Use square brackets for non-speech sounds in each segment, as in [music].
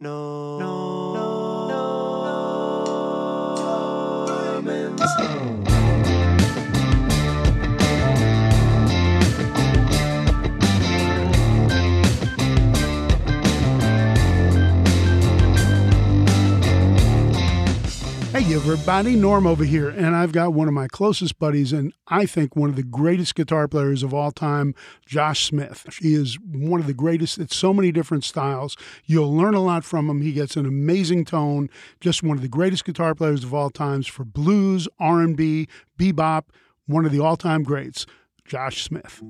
No. No. Everybody, Norm over here, and I've got one of my closest buddies, and I think one of the greatest guitar players of all time, Josh Smith. He is one of the greatest at so many different styles. You'll learn a lot from him. He gets an amazing tone. Just one of the greatest guitar players of all times for blues, R&B, bebop. One of the all-time greats, Josh Smith.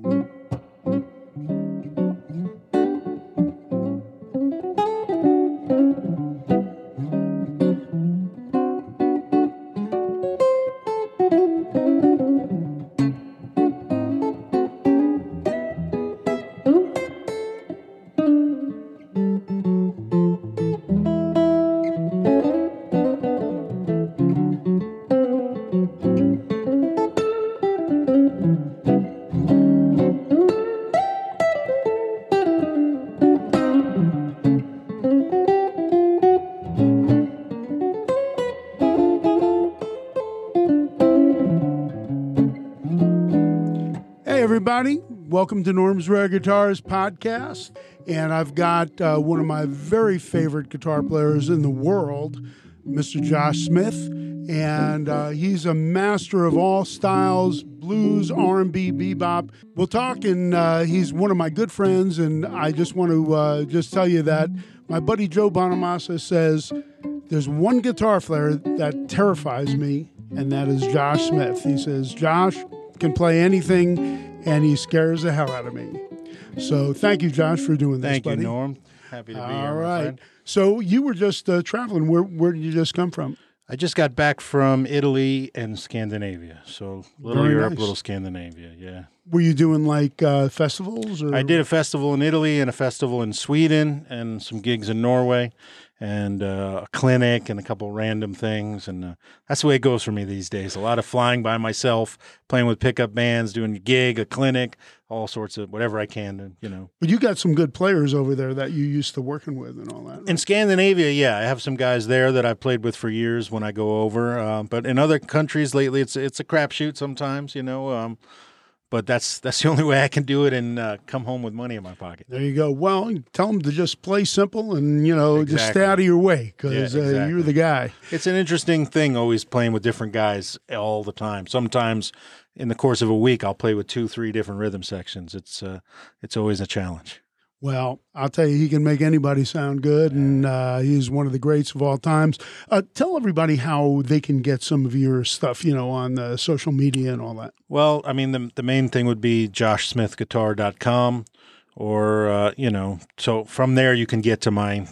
Everybody. Welcome to Norm's Rare Guitars podcast. And I've got uh, one of my very favorite guitar players in the world, Mr. Josh Smith. And uh, he's a master of all styles, blues, R&B, bebop. We'll talk, and uh, he's one of my good friends. And I just want to uh, just tell you that my buddy Joe Bonamassa says there's one guitar player that terrifies me, and that is Josh Smith. He says, Josh can play anything, and he scares the hell out of me. So thank you, Josh, for doing this, Thank you. Norm. Happy to be All here. my friend. So you were just uh, traveling. Where where did you just come from? I just got back from Italy and Scandinavia. So little Very Europe, nice. little Scandinavia. Yeah. Were you doing like uh, festivals? Or? I did a festival in Italy and a festival in Sweden and some gigs in Norway and uh, a clinic and a couple random things. And uh, that's the way it goes for me these days. A lot of flying by myself, playing with pickup bands, doing a gig, a clinic, all sorts of whatever I can to, you know, But you got some good players over there that you used to working with and all that. In Scandinavia, yeah, I have some guys there that I've played with for years when I go over. Uh, but in other countries lately, it's it's a crapshoot sometimes, you know. Um, but that's that's the only way I can do it and uh, come home with money in my pocket. There you go. Well, tell them to just play simple and you know just stay out of your way because Yeah, uh, you're the guy. It's an interesting thing always playing with different guys all the time. Sometimes in the course of a week, I'll play with two, three different rhythm sections. It's uh, it's always a challenge. Well, I'll tell you, he can make anybody sound good, and uh, he's one of the greats of all times. Uh, tell everybody how they can get some of your stuff, you know, on the social media and all that. Well, I mean, the the main thing would be joshsmithguitar.com or, uh, you know, so from there you can get to my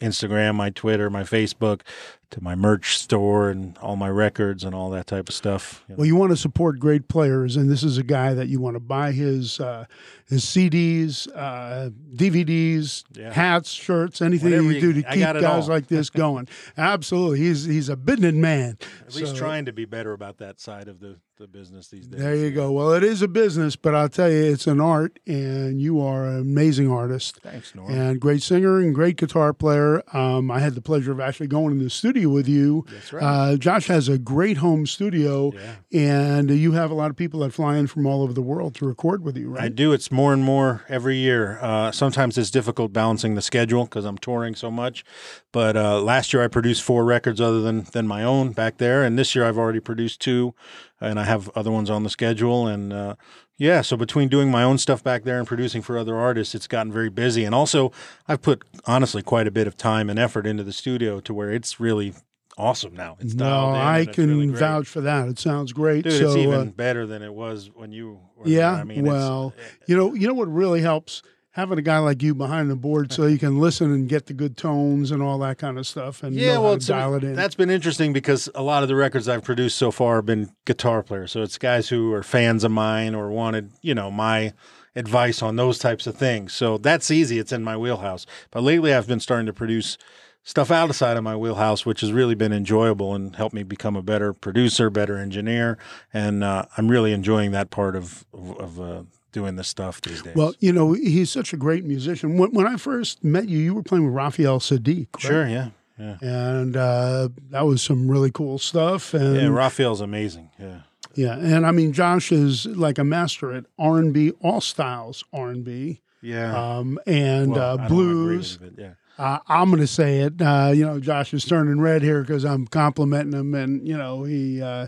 Instagram, my Twitter, my Facebook, to my merch store and all my records and all that type of stuff. you know. Well, you want to support great players, and this is a guy that you want to buy his uh, his CDs, uh, DVDs, Yeah. hats, shirts, anything Whatever you you- do to keep guys all. like this [laughs] going. Absolutely, he's he's a business man. At least trying to be better about that side of the, the business these days. There you go. Well, it is a business, but I'll tell you, it's an art, and you are an amazing artist. Thanks, Norm. and great singer and great guitar player. Um, I had the pleasure of actually going in the studio with you. That's right. Uh, Josh has a great home studio, Yeah. and you have a lot of people that fly in from all over the world to record with you, right? I do. It's more and more every year. Uh, sometimes it's difficult balancing the schedule because I'm touring so much. But uh, last year I produced four records other than than my own back there, and this year I've already produced two, and I have other ones on the schedule. And uh, yeah, so between doing my own stuff back there and producing for other artists, it's gotten very busy. And also, I've put honestly quite a bit of time and effort into the studio to where it's really awesome now. It's no, in I it's can really vouch for that. It sounds great. Dude, so, it's even uh, better than it was when you were there. yeah. I mean, it's- well, you know, you know what really helps having a guy like you behind the board, so you can listen and get the good tones and all that kind of stuff, and yeah, well, dial it in. that's been interesting because a lot of the records I've produced so far have been guitar players. So it's guys who are fans of mine or wanted, you know, my advice on those types of things. So that's easy. It's in my wheelhouse. But lately I've been starting to produce stuff outside of my wheelhouse, which has really been enjoyable and helped me become a better producer, better engineer. And uh, I'm really enjoying that part of, of, of uh, doing this stuff these days. Well, you know, he's such a great musician. When, when I first met you, you were playing with Raphael Saadiq. right? sure, yeah, yeah, And uh, that was some really cool stuff. And yeah. Raphael's amazing. Yeah, Yeah, and I mean, Josh is like a master at R and B, all styles R and B, yeah. um, and Well, uh, I don't agree blues. it, yeah. Uh, I'm going to say it. Uh, you know, Josh is turning red here because I'm complimenting him, and you know he uh,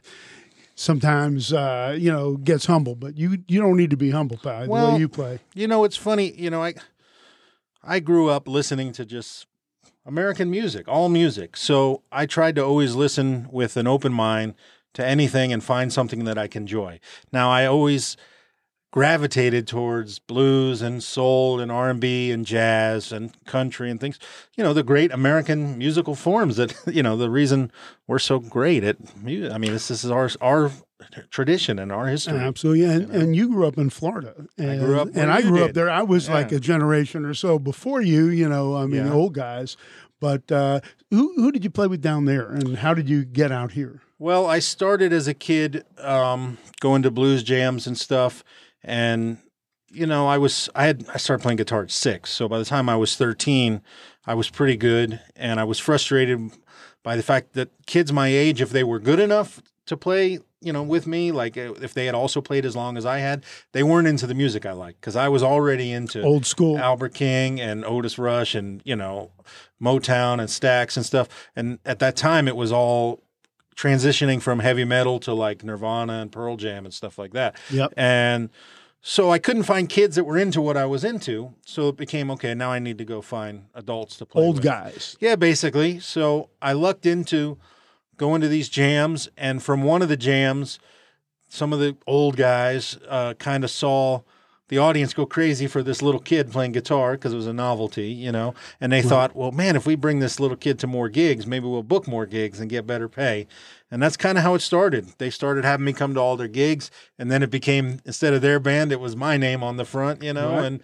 sometimes uh, you know gets humble, but you you don't need to be humble by the Well, way you play. You know, it's funny. You know, I I grew up listening to just American music, all music. So I tried to always listen with an open mind to anything and find something that I can enjoy. Now I always gravitated towards blues and soul and R&B and jazz and country and things. You know, the great American musical forms that [laughs] you know, the reason we're so great at mu- I mean, this, this is our our tradition and our history. Absolutely, and and you grew up in Florida, and, grew up and I grew up there. I was like a generation or so before you. You know, I mean, Yeah. old guys. But uh, who who did you play with down there, and how did you get out here? Well, I started as a kid um, going to blues jams and stuff, and you know, I was I had I started playing guitar at six, so by the time I was thirteen, I was pretty good, and I was frustrated by the fact that kids my age, if they were good enough to play, you know, with me, like uh, if they had also played as long as I had, they weren't into the music I liked because I was already into Old school. Albert King and Otis Rush and you know Motown and Stax and stuff. And at that time, it was all transitioning from heavy metal to like Nirvana and Pearl Jam and stuff like that. Yep. And so I couldn't find kids that were into what I was into. So it became okay. Now I need to go find adults to play. Old with. guys. Yeah, basically. So I lucked into going to these jams, and from one of the jams, some of the old guys uh, kind of saw the audience go crazy for this little kid playing guitar because it was a novelty, you know. And they thought, well, man, if we bring this little kid to more gigs, maybe we'll book more gigs and get better pay. And that's kind of how it started. They started having me come to all their gigs, and then it became instead of their band, it was my name on the front, you know. Right. And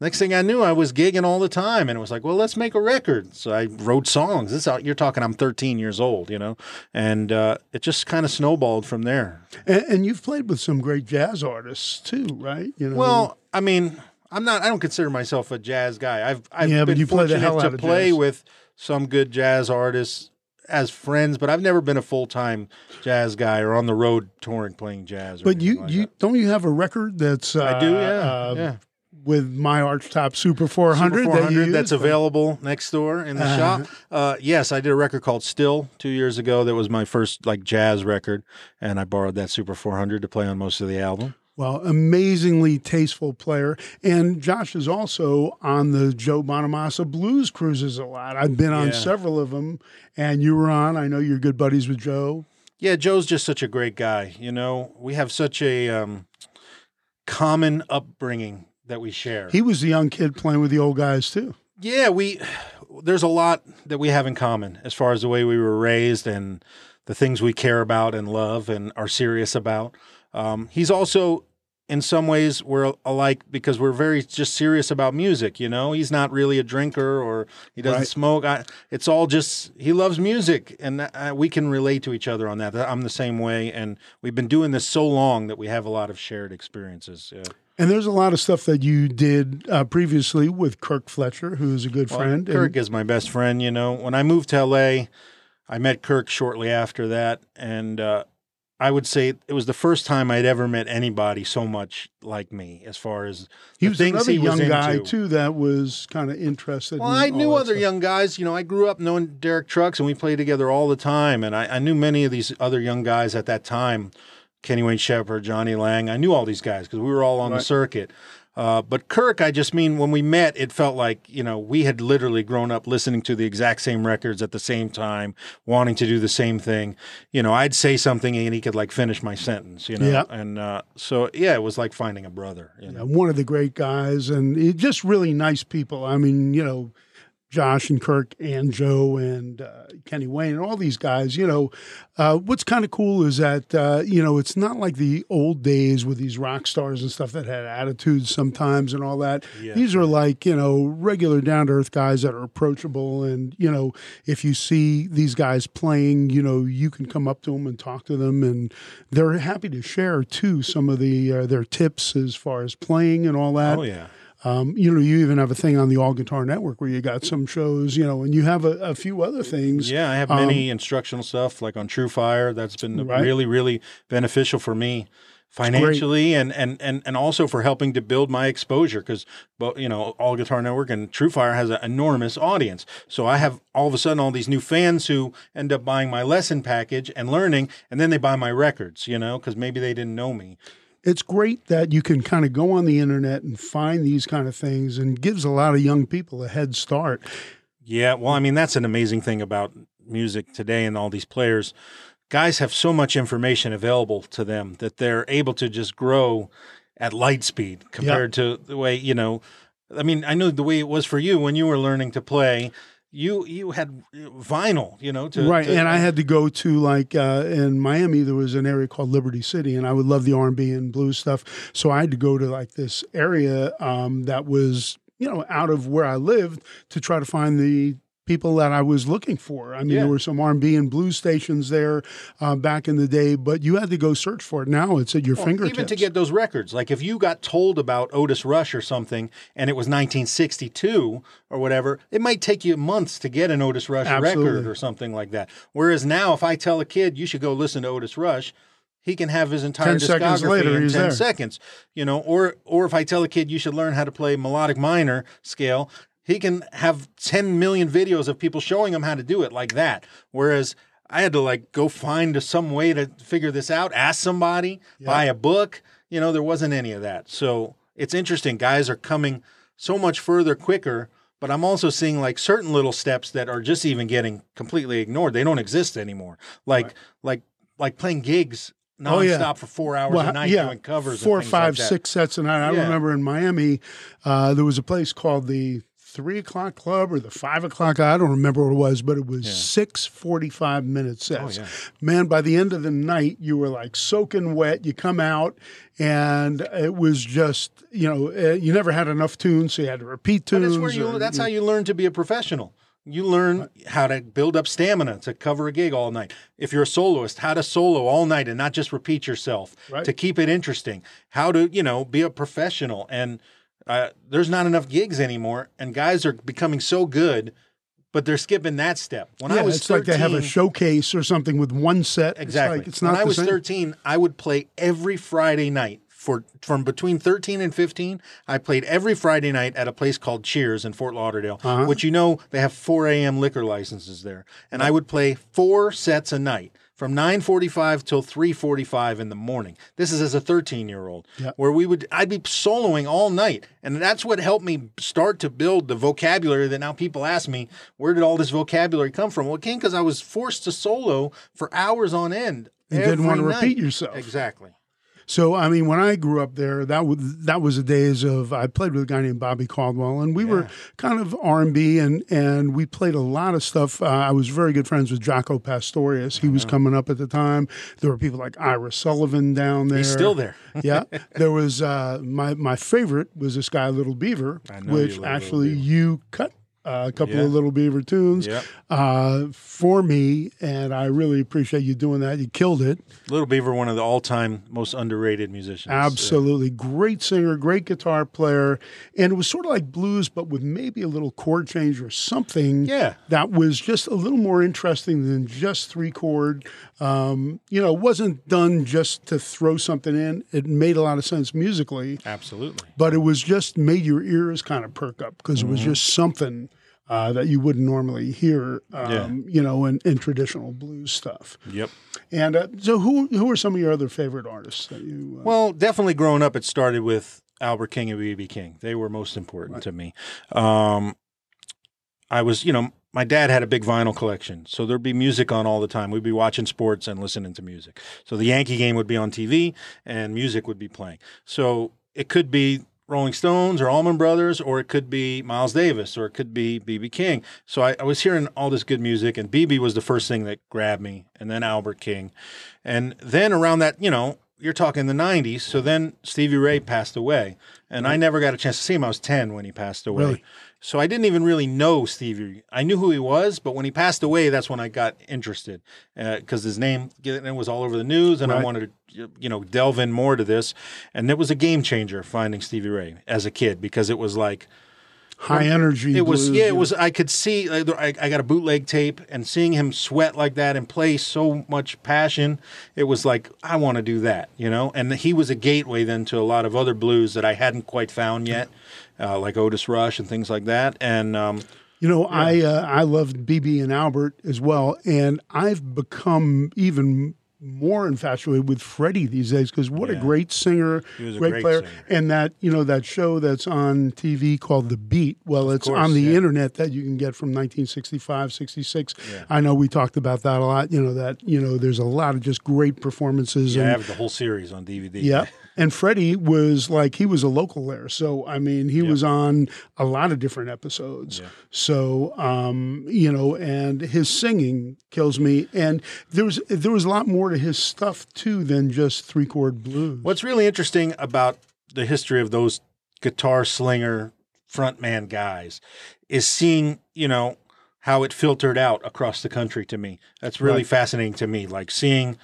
next thing I knew, I was gigging all the time, and it was like, well, let's make a record. So I wrote songs. This out you're talking, I'm 13 years old, you know, and uh, it just kind of snowballed from there. And, and you've played with some great jazz artists too, right? You know. Well, I mean, I'm not. I don't consider myself a jazz guy. I've I've Yeah, been play fortunate out to play jazz. with some good jazz artists as friends, but I've never been a full time jazz guy or on the road touring playing jazz. Or but you like you that. don't you have a record that's uh, I do, yeah, uh, yeah. With my Archtop Super 400, Super that that's available next door in the Uh-huh. shop. Uh, yes, I did a record called Still two years ago. That was my first like jazz record, and I borrowed that Super 400 to play on most of the album. Well, amazingly tasteful player. And Josh is also on the Joe Bonamassa blues cruises a lot. I've been on Yeah. several of them, and you were on. I know you're good buddies with Joe. Yeah, Joe's just such a great guy. You know, we have such a um, common upbringing that we share. He was the young kid playing with the old guys too. yeah, we there's a lot that we have in common as far as the way we were raised and the things we care about and love and are serious about. Um, he's also in some ways we're alike because we're very just serious about music. You know, he's not really a drinker or he doesn't Right. smoke. I, it's all just he loves music, and uh, we can relate to each other on that. I'm the same way, and we've been doing this so long that we have a lot of shared experiences. Yeah. And there's a lot of stuff that you did uh, previously with Kirk Fletcher, who's a good Well, friend. Kirk and, is my best friend. You know, when I moved to LA, I met Kirk shortly after that, and uh, I would say it was the first time I'd ever met anybody so much like me, as far as he was things another he was young guy into. too that was kind of interested. Well, in I knew other stuff. young guys. You know, I grew up knowing Derek Trucks, and we played together all the time. And I, I knew many of these other young guys at that time Kenny Wayne Shepherd, Jonny Lang. I knew all these guys because we were all on the circuit. Uh, but Kirk, I just mean when we met, it felt like you know we had literally grown up listening to the exact same records at the same time, wanting to do the same thing. You know, I'd say something and he could like finish my sentence. You know, Yeah. and uh, so yeah, it was like finding a brother. You know, Yeah, one of the great guys, and just really nice people. I mean, you know, Josh and Kirk and Joe and uh, Kenny Wayne and all these guys, you know, uh, what's kind of cool is that, uh, you know, it's not like the old days with these rock stars and stuff that had attitudes sometimes and all that. Yeah. These are like, you know, regular down to earth guys that are approachable. And, you know, if you see these guys playing, you know, you can come up to them and talk to them. And they're happy to share, too, some of the uh, their tips as far as playing and all that. Oh yeah. Um, you know, you even have a thing on the All Guitar Network where you got some shows, you know, and you have a, a few other things. Yeah, I have many instructional stuff like on TrueFire. That's been Um, Right. really, really beneficial for me financially and, and, and, and also for helping to build my exposure because, you know, All Guitar Network and TrueFire has an enormous audience. So I have all of a sudden all these new fans who end up buying my lesson package and learning, and then they buy my records, you know, because maybe they didn't know me. It's great that you can kind of go on the internet and find these kind of things and gives a lot of young people a head start. Yeah, well, I mean, that's an amazing thing about music today and all these players. Guys have so much information available to them that they're able to just grow at light speed compared to the way, you know, I mean, I know the way it was for you when you were learning to play. You you had vinyl, you know, to right. to- and I had to go to like uh, in Miami, there was an area called Liberty City, and I would love the R&B and blues stuff. So I had to go to like this area um, that was, you know, out of where I lived to try to find the people that I was looking for. I mean, Yeah. there were some R&B and blues stations there uh, back in the day, but you had to go search for it. Now it's at your Well, fingertips. Even to get those records, like if you got told about Otis Rush or something, and it was 1962 or whatever, it might take you months to get an Otis Rush record or something like that. Whereas now, if I tell a kid you should go listen to Otis Rush, he can have his entire 10 seconds discography later, in 10 there. seconds. You know, or or if I tell a kid you should learn how to play melodic minor scale, he can have 10 million videos of people showing him how to do it like that. Whereas I had to like go find some way to figure this out, ask somebody, buy a book. You know, there wasn't any of that. So it's interesting. Guys are coming so much further quicker, but I'm also seeing like certain little steps that are just even getting completely ignored. They don't exist anymore. Like like like playing gigs nonstop Oh, yeah. for four hours Well, a night yeah, doing covers. four, five, like that. six sets a night. I Yeah. remember in Miami, uh, there was a place called the three o'clock club or the five o'clock. I don't remember what it was, but it was six 45 minute sets. Oh, yeah. Man, by the end of the night, you were like soaking wet. You come out, and it was just, you know, uh, you never had enough tunes, so you had to repeat tunes. where you, or- that's how you learn to be a professional. You learn how to build up stamina to cover a gig all night. If you're a soloist, how to solo all night and not just repeat yourself Right. to keep it interesting. How to, you know, be a professional. And uh, there's not enough gigs anymore, and guys are becoming so good, but they're skipping that step. When yeah, I was it's like they have a 13 showcase or something with one set. Exactly. It's, like, it's not when I was same. 13, I would play every Friday night. For from between 13 and 15, I played every Friday night at a place called Cheers in Fort Lauderdale, Uh-huh. which you know they have 4 a.m. liquor licenses there, and I would play four sets a night from 9:45 till 3:45 in the morning. This is as a 13 year old, Yeah. where we would I'd be soloing all night, and that's what helped me start to build the vocabulary that now people ask me, where did all this vocabulary come from? Well, it came because I was forced to solo for hours on end. You didn't want to every repeat yourself. Exactly. So I mean, when I grew up there, that was that was the days of I played with a guy named Bobby Caldwell, and we were kind of R and B, and and we played a lot of stuff. Uh, I was very good friends with Jaco Pastorius. He was Uh-huh. coming up at the time. There were people like Ira Sullivan down there. He's still there. [laughs] yeah, there was uh, my my favorite was this guy Little Beaver, you, which Little actually Beaver. you cut. Uh, a couple Yeah. of Little Beaver tunes Yep. uh, for me, and I really appreciate you doing that. You killed it. Little Beaver, one of the all-time most underrated musicians. Absolutely. Great singer, great guitar player. And it was sort of like blues, but with maybe a little chord change or something Yeah. that was just a little more interesting than just three chord. Um, you know, it wasn't done just to throw something in. It made a lot of sense musically, Absolutely. but it was just made your ears kind of perk up because it was Mm-hmm. just something. Uh, that you wouldn't normally hear, um, Yeah. you know, in, in traditional blues stuff. Yep. And uh, so, who who are some of your other favorite artists that you? Uh, Well, definitely growing up, it started with Albert King and B.B. King. They were most important to me. Um, I was, you know, my dad had a big vinyl collection, so there'd be music on all the time. We'd be watching sports and listening to music. So the Yankee game would be on TV and music would be playing. So it could be Rolling Stones or Allman Brothers, or it could be Miles Davis, or it could be BB King. So I, I was hearing all this good music, and BB was the first thing that grabbed me, and then Albert King, and then around that, you know, you're talking the '90s. So then Stevie Ray passed away, and I never got a chance to see him. I was 10 when he passed away. Really? So I didn't even really know Stevie. I knew who he was, but when he passed away, that's when I got interested uh, because his name was all over the news, and I wanted to, you know, delve in more to this. And it was a game changer finding Stevie Ray as a kid because it was like High energy. it was yeah, it was. I could see. I, I got a bootleg tape, and seeing him sweat like that and play so much passion, it was like I want to do that, you know. And he was a gateway then to a lot of other blues that I hadn't quite found yet, uh, like Otis Rush and things like that. And um, You know, I uh, I loved BB and Albert as well, and I've become even more infatuated with Freddie these days because what a great singer, He was a great, great player, singer. and that you know that show that's on TV called The Beat. Well, it's course, on the yeah. internet that you can get from 1965, 66. Yeah. I know we talked about that a lot. You know that you know there's a lot of just great performances yeah, I have the whole series on DVD. yeah. [laughs] And Freddie was like he was a local there, so I mean he was on a lot of different episodes. Yeah. So um, you know, and his singing kills me. And there was there was a lot more to his stuff too than just three chord blues. What's really interesting about the history of those guitar slinger frontman guys is seeing, you know, how it filtered out across the country to me. That's really Right. fascinating to me. Like seeing,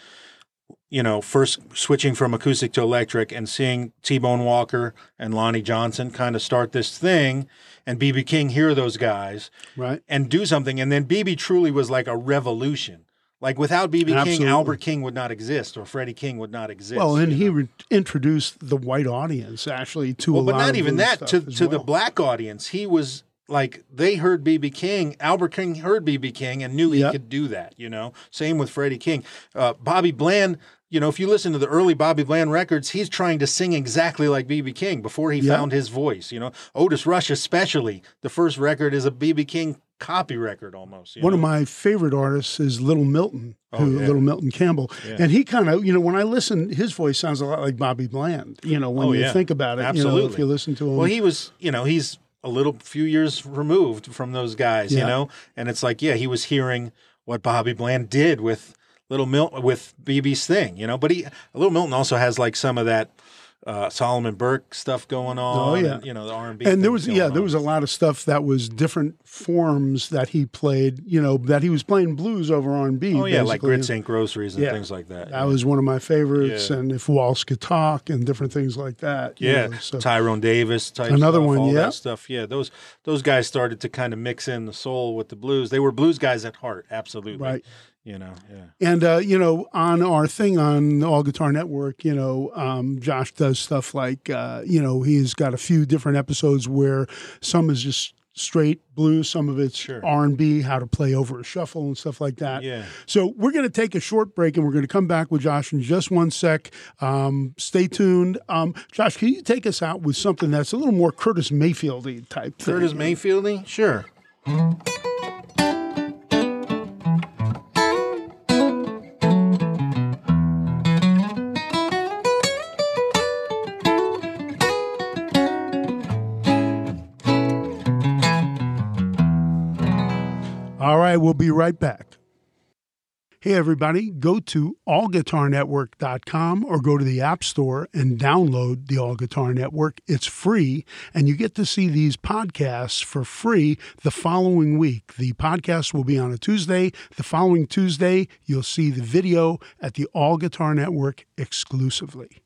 you know, first switching from acoustic to electric and seeing T Bone Walker and Lonnie Johnson kind of start this thing and BB King hear those guys right? and do something. And then BB truly was like a revolution. Like without BB King, Albert King would not exist or Freddie King would not exist. Well, and he re- introduced the white audience actually to well, a but lot not of even that to to the black audience. He was like they heard BB King. Albert King heard BB King and knew he Yep. could do that. You know, same with Freddie King. Uh, Bobby Bland. You know, if you listen to the early Bobby Bland records, he's trying to sing exactly like BB King before he Yep. found his voice. You know, Otis Rush especially. The first record is a BB King copy record almost. you One of my favorite artists is Little Milton, Oh, who yeah. Little Milton Campbell, Yeah. and he kind of, you know, when I listen, his voice sounds a lot like Bobby Bland. You know, when Oh, you yeah. think about it, you know, if you listen to him. Well, he was, you know, he's a little few years removed from those guys, you know, and it's like, yeah, he was hearing what Bobby Bland did with Little Milton with BB's thing, you know. But he, Little Milton also has like some of that uh, Solomon Burke stuff going on. Oh, yeah. and, you know the R and B. and there was yeah there was a lot of stuff that was different forms that he played you know that he was playing blues over r&b Oh yeah, like. Grits Ain't Groceries and Yeah. things like that. that was one of my favorites Yeah. and if walls could talk and different things like that you Yeah, know, so- Tyrone Davis type Another stuff, one, all yeah. that stuff. Yeah, those those guys started to kind of mix in the soul with the blues. They were blues guys at heart, absolutely. Right. You know, yeah. And uh, you know, on our thing on the All Guitar Network, you know, um, Josh does stuff like, uh, you know, he's got a few different episodes where some is just straight blues, some of it's Sure. R and B, how to play over a shuffle and stuff like that. Yeah. So we're going to take a short break, and we're going to come back with Josh in just one sec. Um, stay tuned, um, Josh. Can you take us out with something that's a little more Curtis Mayfieldy type? thing? Curtis Mayfieldy? Sure. All we'll be right back. Hey, everybody, go to allguitarnetwork.com or go to the App Store and download the All Guitar Network. It's free, and you get to see these podcasts for free the following week. The podcast will be on a Tuesday. The following Tuesday, you'll see the video at the All Guitar Network exclusively.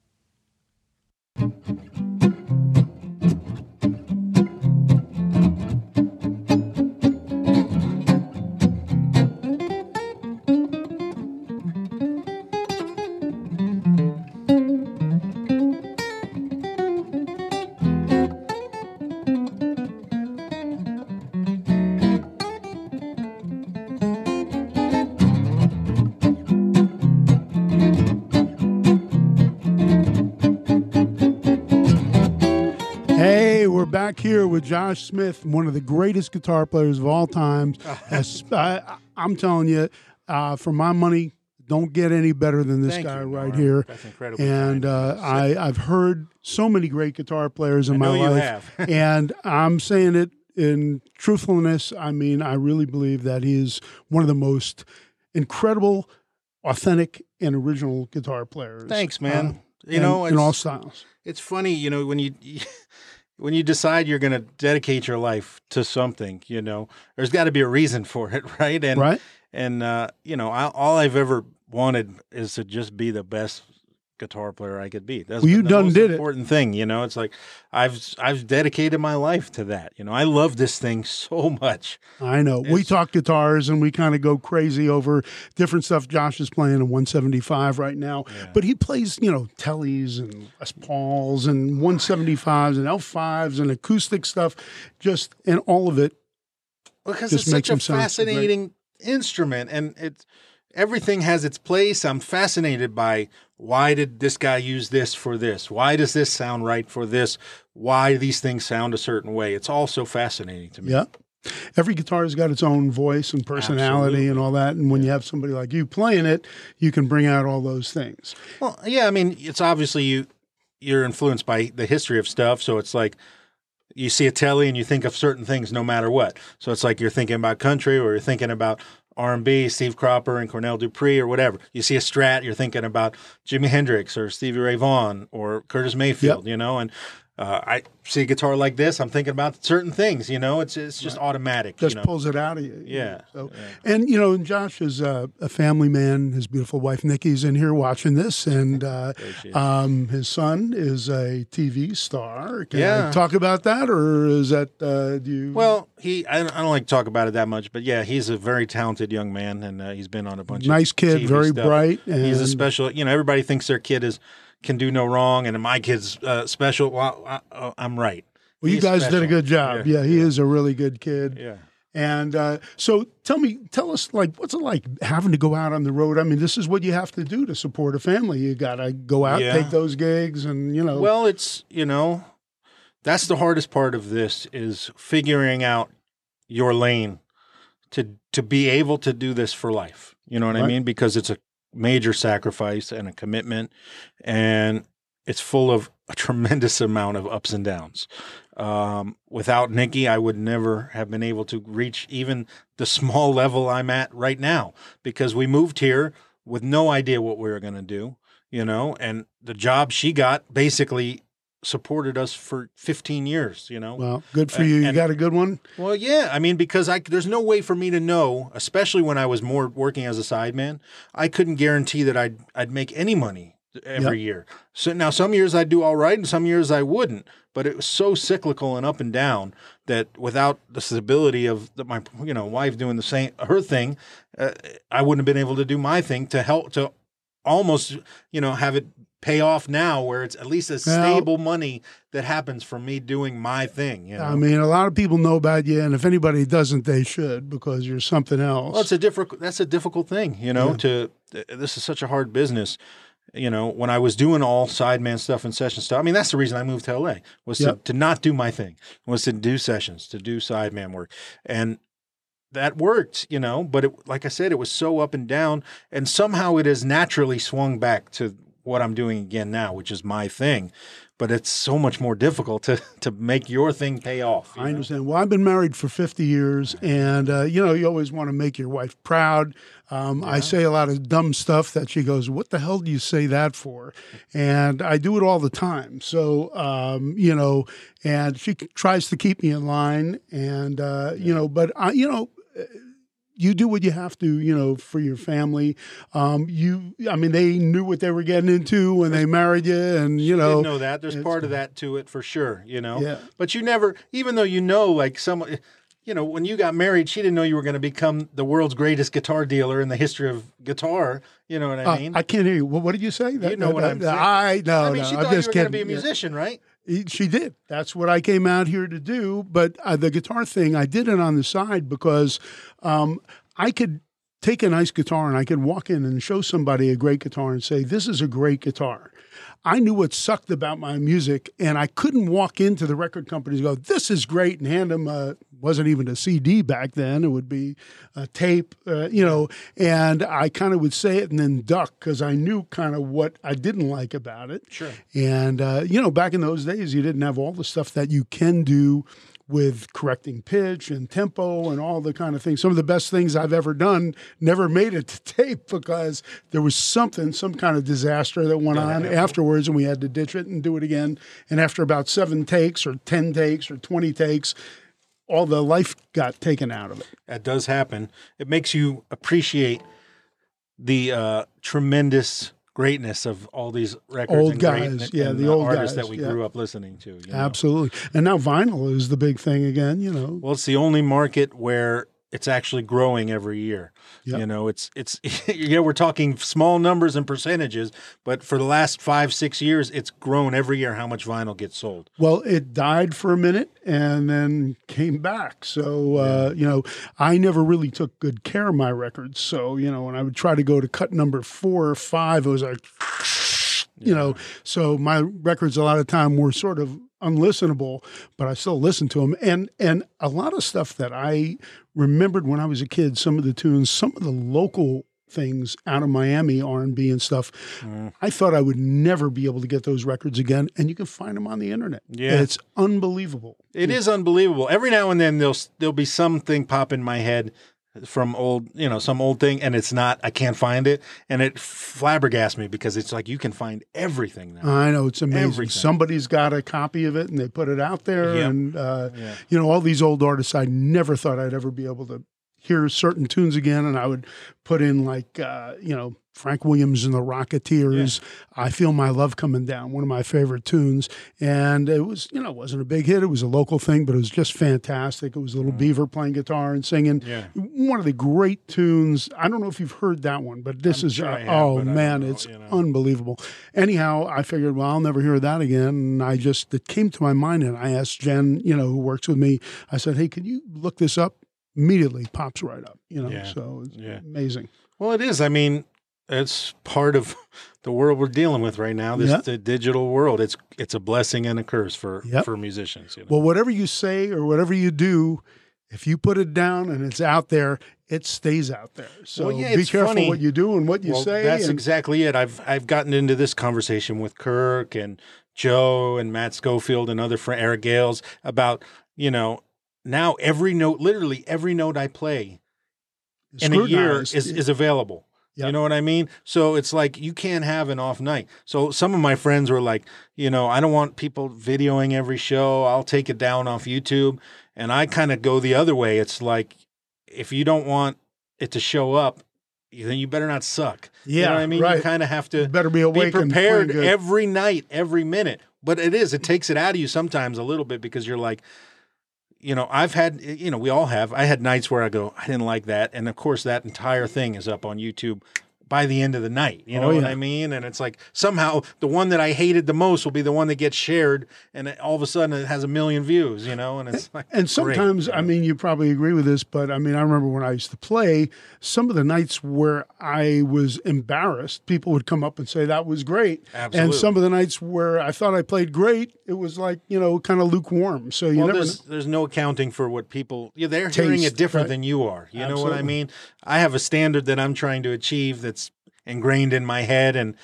With Josh Smith, one of the greatest guitar players of all times. [laughs] I, I'm telling you, uh, for my money, don't get any better than this Thank guy you, right Norm. here. That's incredibly And uh. I, I've heard so many great guitar players in my life, [laughs] and I'm saying it in truthfulness. I mean, I really believe that he is one of the most incredible, authentic, and original guitar players. Thanks, man. uh, you and- know, in all styles. it's funny, you know, when you [laughs] when you decide you're going to dedicate your life to something, you know, there's got to be a reason [laughs] for it, right? And right? and uh, you know, I, all I've ever wanted is to just be the best guitar player I could be. That's Well, you the done most did it. important thing, you know. It's like I've I've dedicated my life to that. You know, I love this thing so much. I know. we talk guitars and we kind of go crazy over different stuff. Josh is playing a 175 right now, but he plays, you know, Tellys and Les Pauls and 175s and L5s and acoustic stuff, just and all of it. because it's makes such a so great. fascinating instrument and it's everything has its place. I'm fascinated by why did this guy use this for this? Why does this sound right for this? Why do these things sound a certain way? It's all so fascinating to me. Yeah. Every guitar has got its own voice and personality and all that. And when you have somebody like you playing it, you can bring out all those things. well yeah i mean it's obviously you you're influenced by the history of stuff so it's like you see a telly and you think of certain things no matter what. So it's like you're thinking about country or you're thinking about R&B, Steve Cropper and Cornell Dupree or whatever. You see a Strat, you're thinking about Jimi Hendrix or Stevie Ray Vaughan or Curtis Mayfield, you know, and uh, I see a guitar like this, I'm thinking about certain things, you know, it's it's just automatic, Just you know. pulls it out of you. Yeah, So, and you know, and Josh is a, a family man. His beautiful wife Nikki's in here watching this, and uh, [laughs] um, his son is a TV star. Can I Yeah. talk about that, or is that uh, do you? Well, he I don't, I don't like to talk about it that much, but yeah, he's a very talented young man, and uh, he's been on a bunch of nice kid, TV very stuff. bright. And He's a special. You know, everybody thinks their kid is can do no wrong, and my kid's uh, special. Well, I, uh, I'm right. well, you He's guys did a good job. Yeah, he is a really good kid. Yeah. And uh, so, tell me, tell us, like, what's it like having to go out on the road? I mean, this is what you have to do to support a family. You got to go out, Yeah. take those gigs, and you know. Well, it's you know, that's the hardest part of this is figuring out your lane to to be able to do this for life. You know what I mean? Because it's a major sacrifice and a commitment, and it's full of a [laughs] tremendous amount of ups and downs. Um, without Nikki, I would never have been able to reach even the small level I'm at right now because we moved here with no idea what we were going to do, you know, and the job she got basically supported us for 15 years, you know. well, good for and- you. You got a good one. Well, yeah. I mean, because I there's no way for me to know, especially when I was more working as a sideman, I couldn't guarantee that I'd I'd make any money every year. So now some years I'd do all right, and some years I wouldn't. But it was so cyclical and up and down that without the stability of the, my you know wife doing the same her thing, uh, I wouldn't have been able to do my thing to help to almost you know have it pay off now where it's at least a stable money that happens from me doing my thing you know I mean, a lot of people know about you, and if anybody doesn't, they should because you're something else. Well, it's a difficult. That's a difficult thing, you know. To this is such a hard business. You know, when I was doing all sideman stuff and session stuff, I mean, that's the reason I moved to LA was Yep. to, to not do my thing, was to do sessions, to do sideman work, and that worked, you know. But it, like I said, it was so up and down, and somehow it has naturally swung back to what I'm doing again now, which is my thing. But it's so much more difficult to [laughs] to make your thing pay off. I know? understand. Well, I've been married for 50 years, and uh, you know, you always want to make your wife proud. Um, I say a lot of dumb stuff that she goes, "What the hell do you say that for?" And I do it all the time. So, um, you know, and she tries to keep me in line, and uh, you know, but I, you know. You do what you have to, you know, for your family. Um, you, I mean, they knew what they were getting into when they married you, and you know, know that. There's part of that to it for sure, you know. Yeah. But you never, even though you know, like someone, you know, when you got married, she didn't know you were going to become the world's greatest guitar dealer in the history of guitar. You know what I Uh, mean? I can't hear you. What, what did you say? That- know what that- I'm saying. I no, I mean, no. she I'm thought you were going to be a Yeah. musician, right? He- She did. That's what I came out here to do. But uh, the guitar thing, I did it on the side because um, I could take a nice guitar and I could walk in and show somebody a great guitar and say, "This is a great guitar." I knew what sucked about my music, and I couldn't walk into the record companies and go, "This is great," and hand them a wasn't even a CD back then. It would be a tape, uh, you know, and I kind of would say it and then duck because I knew kind of what I didn't like about it. Sure. And, uh, you know, back in those days, you didn't have all the stuff that you can do with correcting pitch and tempo and all the kind of things. Some of the best things I've ever done never made it to [laughs] tape because there was something, some kind of disaster that went on afterwards, and we had to ditch it and do it again. And after about seven takes, or 10 takes, or 20 takes, all the life got taken out of it. That does happen. It makes you appreciate the uh, tremendous greatness of all these records Old and great- guys, and, yeah, the uh, old artists guys, that we yeah. grew up listening to. you know? Absolutely. And now vinyl is the big thing again, you know. Well, it's the only market where it's actually growing every year. Yep. You know, it's it's [laughs] yeah, we're talking small numbers and percentages, but for the last five six years, it's grown every year. How much vinyl gets sold? Well, it died for a minute and then came back. So, uh, you know, I never really took good care of my records. So, you know, when I would try to go to cut number four or five, it was like, you know, so my records a lot of time were sort of unlistenable, but I still listened to them. And and a lot of stuff that I remembered when I was a kid, some of the tunes, some of the local things out of Miami R&B and stuff. Mm. I thought I would never be able to get those records again and you can find them on the internet. Yeah. It's unbelievable. It is unbelievable. Every now and then there'll there'll be something pop in my head from old, you know, some old thing, and it's not. I can't find it, and it flabbergasts me because it's like you can find everything now. I know it's amazing. Everything. Somebody's got a copy of it and they put it out there. Yep. And uh, Yeah. you know, all these old artists, I never thought I'd ever be able to hear certain tunes again. And I would put in like, uh, you know, Frank Williams and the Rocketeers. I feel my love coming down, one of my favorite tunes. And it was, you know, it wasn't a big hit. It was a local thing, but it was just fantastic. It was Little Beaver playing guitar and singing. Mm. Yeah. One of the great tunes. I don't know if you've heard that one, but this I'm is, sure uh, have, oh but I don't man, know, it's you know. unbelievable. Anyhow, I figured, well, I'll never hear that again. And I just, it came to my mind and I asked Jen, you know, who works with me, I said, hey, can you look this up? Immediately pops right up, you know, Yeah. so it's Yeah. amazing. Well, it is. I mean, it's part of [laughs] the world we're dealing with right now. This Yeah. the digital world. It's it's a blessing and a curse for Yep. for musicians. You know? Well, whatever you say or whatever you do, if you put it down and it's out there, it stays out there. So Well, yeah, be it's careful funny. what you do and what you well, say. that's and- exactly it. I've I've gotten into this conversation with Kirk and Joe and Matt Schofield and other friend Eric Gales about you know now every note, literally every note I play in a year is, is available. Yep. You know what I mean? So it's like you can't have an off night. So some of my friends were like, you know, I don't want people videoing every show. I'll take it down off YouTube. And I kind of go the other way. It's like if you don't want it to show up, then you better not suck. you Yeah, know what I mean? right. You kind of have to You better be be awake and prepared every night, every minute. But it is, it takes it out of you sometimes a little bit because you're like, you know, I've had, you know, we all have. I had nights where I go, I didn't like that. And of course, that entire thing is up on YouTube by the end of the night. You oh, know Oh, what. I mean? And it's like somehow the one that I hated the most will be the one that gets shared. And it, all of a sudden it has a million views, you know? And it's like, And sometimes, you I mean, you probably agree with this, but I mean, I remember when I used to play, some of the nights where I was embarrassed, people would come up and say that was great. And some of the nights where I thought I played great, it was like, you know, kind of lukewarm. So you well, never there's there's no accounting for what people yeah they're hearing it different right. than you are. You know what I mean? I have a standard that I'm trying to achieve that's ingrained in my head, and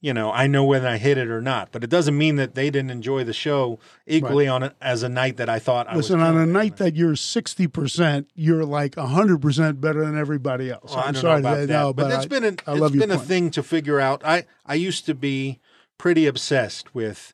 you know I know whether I hit it or not. But it doesn't mean that they didn't enjoy the show equally on a, as a night that I thought I Listen, was. on a night that you're 60%, you're like 100% better than everybody else. Well, I I'm sorry to that, no, but, but it's I- been an, I it's been a point. thing to figure out. I I used to be pretty obsessed with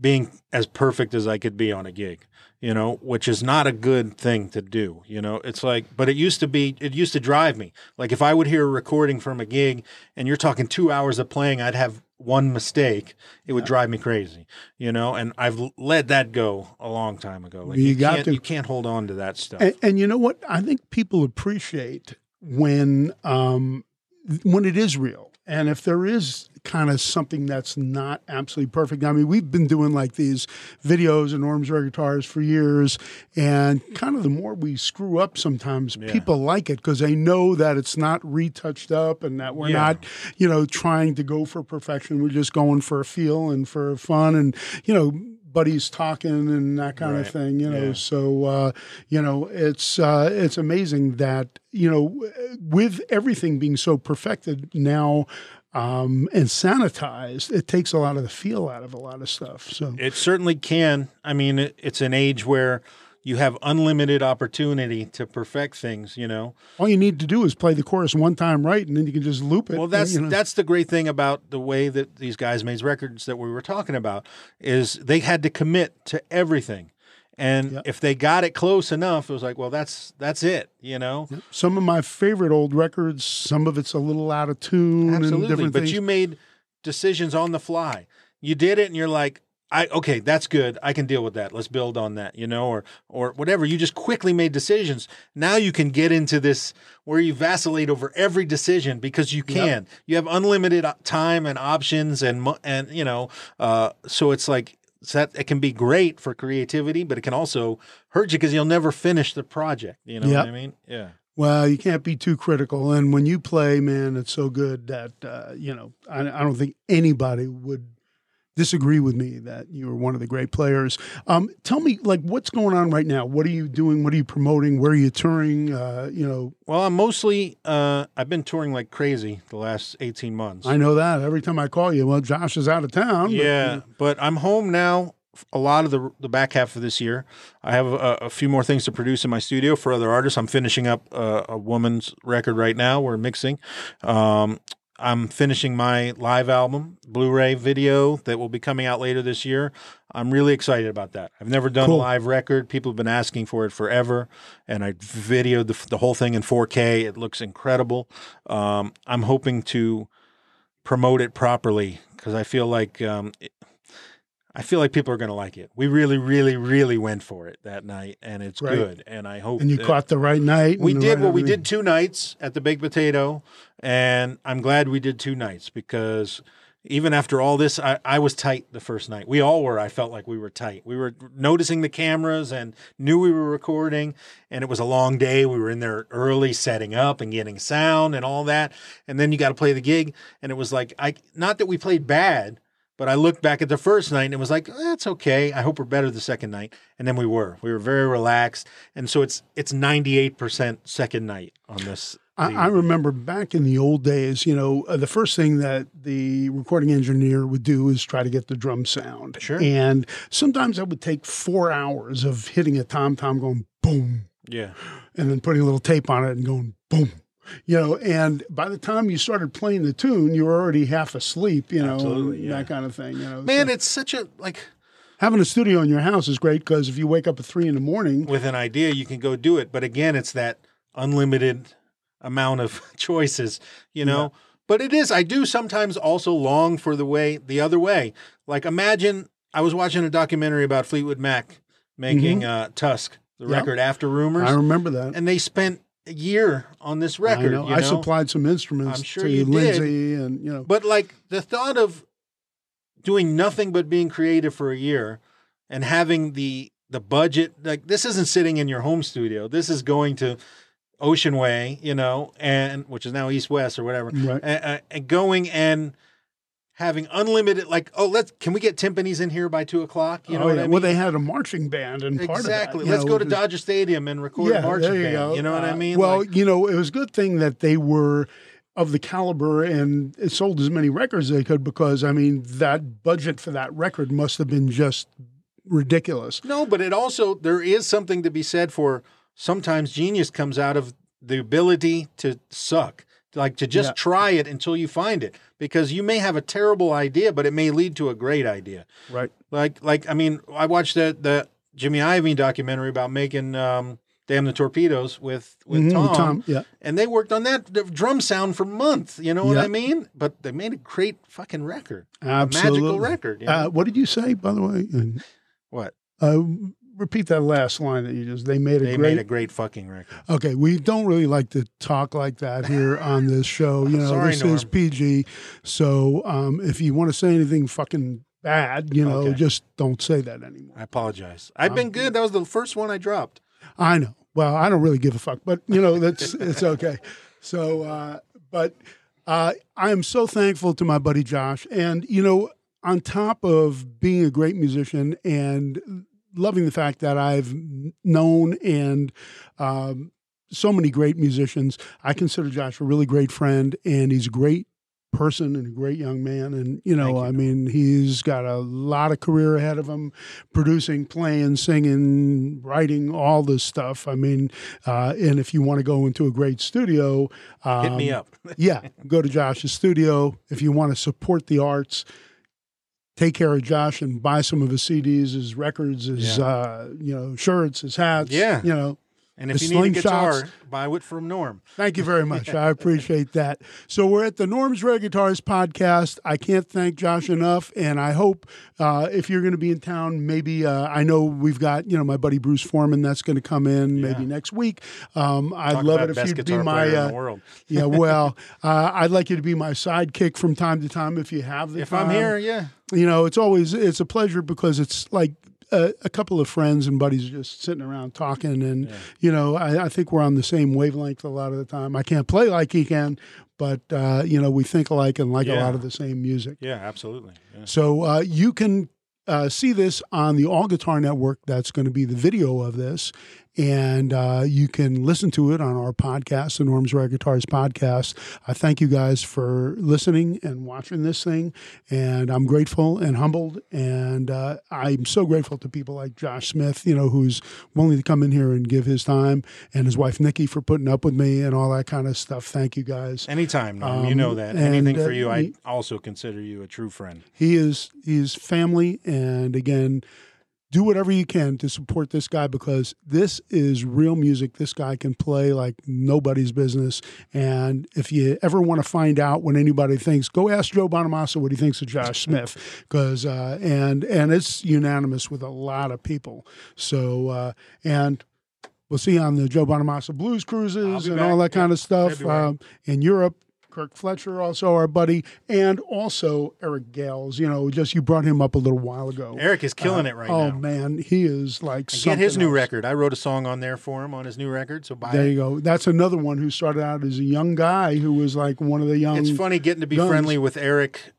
being as perfect as I could be on a gig, you know, which is not a good thing to do, you know. It's like but it used to be it used to drive me. Like if I would hear a recording from a gig and you're talking 2 hours of playing, I'd have one mistake, it would drive me crazy, you know, and I've let that go a long time ago. Like You got can't, to. you can't hold on to that stuff. And, and you know what? I think people appreciate when um, when it is real, and if there is kind of something that's not absolutely perfect. I mean, we've been doing like these videos and Norm's Rare Guitars for years, and kind of the more we screw up, sometimes people like it because they know that it's not retouched up and that we're Yeah. not, you know, trying to go for perfection. We're just going for a feel and for fun, and you know buddies talking and that kind of thing. You know, Yeah. so uh, you know it's uh, it's amazing that you know with everything being so perfected now. Um, and sanitized, it takes a lot of the feel out of a lot of stuff. So It certainly can. I mean, it, it's an age where you have unlimited opportunity to perfect things. You know. all you need to do is play the chorus one time right, and then you can just loop it. Well, that's you know. that's the great thing about the way that these guys made records that we were talking about is they had to commit to everything. And Yep. if they got it close enough, it was like, well, that's that's it, you know. some of my favorite old records. Some of it's a little out of tune and Absolutely. But things. you made decisions on the fly. You did it and you're like, I okay, that's good. I can deal with that. Let's build on that, you know, or or whatever. You just quickly made decisions. Now you can get into this where you vacillate over every decision because you can. You have unlimited time and options and and you know, uh, so it's like so that it can be great for creativity, but it can also hurt you because you'll never finish the project. You know Yep. what I mean? Yeah. Well, you can't be too critical. And when you play, man, it's so good that, uh, you know, I, I don't think anybody would disagree with me that you're one of the great players. Um, tell me, like, what's going on right now? What are you doing? What are you promoting? Where are you touring? Uh, you know, Well, I'm mostly uh, I've been touring like crazy the last 18 months. I know that every time I call you, well, Josh is out of town. but, yeah, but I'm home now. A lot of the the back half of this year, I have a, a few more things to produce in my studio for other artists. I'm finishing up a, a woman's record right now. We're mixing. Um, I'm finishing my live album, Blu-ray video that will be coming out later this year. I'm really excited about that. I've never done Cool. a live record. People have been asking for it forever, and I videoed the, the whole thing in 4K. It looks incredible. Um, I'm hoping to promote it properly because I feel like um, it, I feel like people are going to like it. We really, really, really went for it that night, and it's Right. good. And I hope And you caught the right night. we did right well. We did two nights at the Baked Potato, and I'm glad we did two nights because even after all this, I, I was tight the first night. We all were. I felt like we were tight. We were noticing the cameras and knew we were recording, and it was a long day. We were in there early setting up and getting sound and all that, and then you got to play the gig, and it was like I not that we played bad. But I looked back at the first night and it was like, that's okay. I hope we're better the second night. And then we were. We were very relaxed. And so it's it's 98% second night on this. I, I remember back in the old days, you know, uh, the first thing that the recording engineer would do is try to get the drum sound. Sure. And sometimes that would take four hours of hitting a tom tom going boom, yeah. and then putting a little tape on it and going boom. You know, and by the time you started playing the tune, you were already half asleep, you know, Absolutely, yeah. that kind of thing. You know, Man, So it's such a like having a studio in your house is great because if you wake up at three in the morning, with an idea you can go do it. But again, it's that unlimited amount of [laughs] choices, you know. But it is I do sometimes also long for the way the other way. Like imagine I was watching a documentary about Fleetwood Mac making uh Tusk, the Mm-hmm. Record after Rumours. I remember that. and they spent year on this I record. know. you I supplied some instruments I'm sure to you did. And you know, But like the thought of doing nothing but being creative for a year and having the the budget like this isn't sitting in your home studio. This is going to Ocean Way, you know, and which is now East West or whatever. Right. And, and going and having unlimited like oh let's can we get timpanis in here by two o'clock? You know Oh, what yeah. I mean? Well, they had a marching band and part exactly. of that. Let's know, go to just- Dodger Stadium and record a marching there you band. go. You know what I Uh, mean? Well, Like- you know, it was a good thing that they were of the caliber and it sold as many records as they could because I mean that budget for that record must have been just ridiculous. No, but it also there is something to be said for sometimes genius comes out of the ability to suck. Like to just Yeah. try it until you find it. Because you may have a terrible idea, but it may lead to a great idea. Right. Like like I mean, I watched the the Jimmy Iovine documentary about making um Damn the Torpedoes with with Mhm, Tom, yeah. and they worked on that drum sound for months. You know what Yeah. I mean? But they made a great fucking record, Absolutely. a magical record. You know? Uh, what did you say, by the way? What Uh, repeat that last line that you just. They made a they great. made a great fucking record. Okay, we don't really like to talk like that here [laughs] on this show. You know, Sorry, this is PG. So um, if you want to say anything fucking bad, you know, Okay. just don't say that anymore. I apologize. I've been good. That was the first one I dropped. I know. Well, I don't really give a fuck, but you know, that's [laughs] it's okay. So, uh, but uh, I am so thankful to my buddy Josh, and you know, on top of being a great musician and loving the fact that I've known and um, so many great musicians, I consider Josh a really great friend, and he's a great person and a great young man and you know you, i mean he's got a lot of career ahead of him producing playing singing writing all this stuff i mean uh, and if you want to go into a great studio um, Hit me up. [laughs] yeah, go to Josh's studio if you want to support the arts. Take care of Josh and buy some of his CDs, his records, his Yeah. uh, you know shirts, his hats. Yeah. you know. And if The you need a guitar, buy it from Norm. Thank you very much. I [laughs] appreciate that. So we're at the Norm's Rare Guitars podcast. I can't thank Josh enough, and I hope uh, if you're going to be in town, maybe uh, I know we've got you know my buddy Bruce Forman that's going to come in maybe Yeah. next week. Um, I'd Talk love it if you'd be my uh, yeah. [laughs] Well, uh, I'd like you to be my sidekick from time to time if you have the If time. I'm here, yeah. you know, it's always it's a pleasure because it's like a, a couple of friends and buddies just sitting around talking, and you know, I, I think we're on the same wavelength a lot of the time. I can't play like he can, but uh, you know, we think alike and like a lot of the same music. Yeah, absolutely. Yeah. So uh, you can uh, see this on the All Guitar Network. That's going to be the video of this. And uh, you can listen to it on our podcast, the Norm's Rare Guitars podcast. I thank you guys for listening and watching this thing. And I'm grateful and humbled. And uh, I'm so grateful to people like Josh Smith, you know, who's willing to come in here and give his time, and his wife Nikki for putting up with me and all that kind of stuff. Thank you guys. Anytime, Norm. you Um, know that. and, Anything uh, for you, I he- also consider you a true friend. he is he is family and again do whatever you can to support this guy because this is real music. This guy can play like nobody's business. And if you ever want to find out what anybody thinks go ask joe bonamassa what he thinks of josh [laughs] smith because uh, and and it's unanimous with a lot of people. So uh, and we'll see on the joe bonamassa blues cruises and back, all that kind of stuff um, in europe Kirk Fletcher, also our buddy, and also Eric Gales. You know, just you brought him up a little while ago. Eric is killing it right oh now. Oh man, he is like And get his new else. record. I wrote a song on there for him on his new record. So buy There it. you go. That's another one who started out as a young guy who was like one of the young. It's funny getting to be guns. friendly with Eric.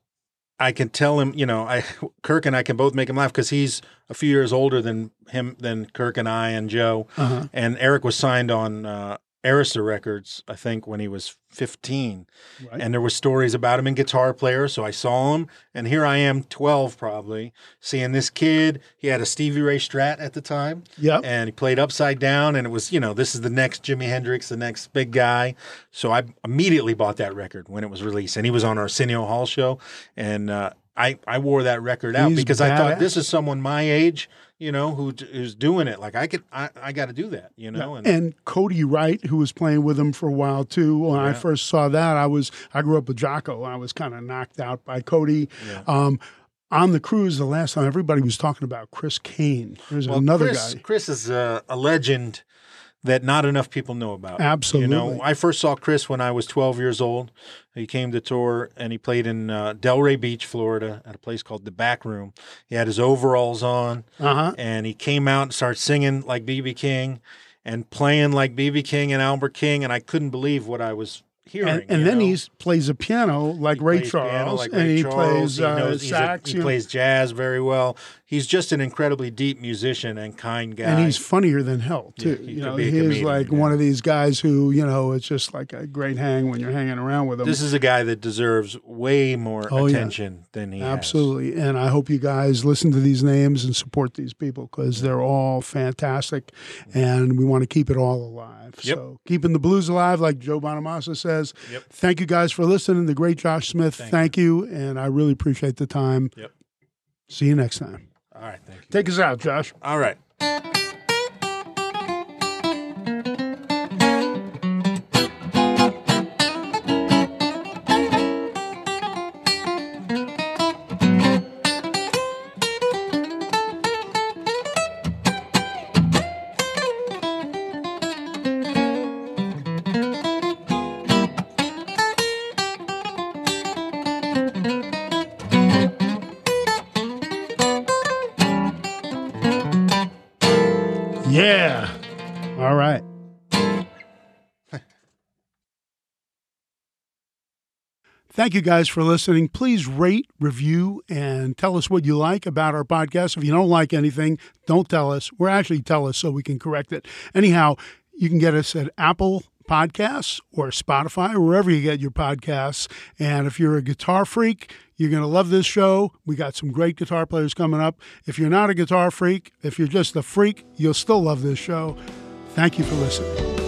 I can tell him, you know, I [laughs] Kirk and I can both make him laugh because he's a few years older than him, than Kirk and I and Joe. Uh-huh. And Eric was signed on uh, Arista Records, I think, when he was 15. Right. And there were stories about him in Guitar Player. So I saw him, and here I am, 12 probably, seeing this kid. He had a Stevie Ray Strat at the time Yep. and he played upside down and it was you know this is the next jimi hendrix the next big guy so i immediately bought that record when it was released and he was on arsenio hall show and uh, I, I wore that record out He's because I thought this is someone my age, you know, who who's doing it. Like I could, I, I got to do that, you know. And, and Cody Wright, who was playing with him for a while too. When I first saw that, I was I grew up with Jocko. I was kind of knocked out by Cody. Yeah. Um, on the cruise, the last time everybody was talking about Chris Cain. There's well, another Chris, guy. Chris is a, a legend that not enough people know about. Absolutely. You know, I first saw Chris when I was 12 years old. He came to tour and he played in uh, Delray Beach, Florida, at a place called the Back Room. He had his overalls on. Uh huh. and he came out and started singing like BB King and playing like BB King and Albert King, and I couldn't believe what I was hearing. And, and then he plays a piano like He Ray Charles, piano like and Ray he Charles. plays He uh, knows- he's a- he plays jazz very well. He's just an incredibly deep musician and kind guy. and he's funnier than hell Yeah, too. he you know, be a he is comedian, like yeah. one of these guys who you know it's just like a great hang when you're hanging around with him. this is a guy that deserves way more Oh, yeah. attention than he has. Absolutely. And I hope you guys listen to these names and support these people because they're all fantastic and we want to keep it all alive. Yep. So keeping the blues alive, like Joe Bonamassa says. Yep. Thank you guys for listening. The great Josh Smith, thank, Thank you. And I really appreciate the time. Yep. See you next time. All right, thank you. Take us out, Josh. All right. Thank you guys for listening. Please rate, review, and tell us what you like about our podcast. If you don't like anything, don't tell us. We're actually tell us so we can correct it. Anyhow, you can get us at Apple Podcasts or Spotify, wherever you get your podcasts. And if you're a guitar freak, you're going to love this show. We got some great guitar players coming up. If you're not a guitar freak, if you're just a freak, you'll still love this show. Thank you for listening.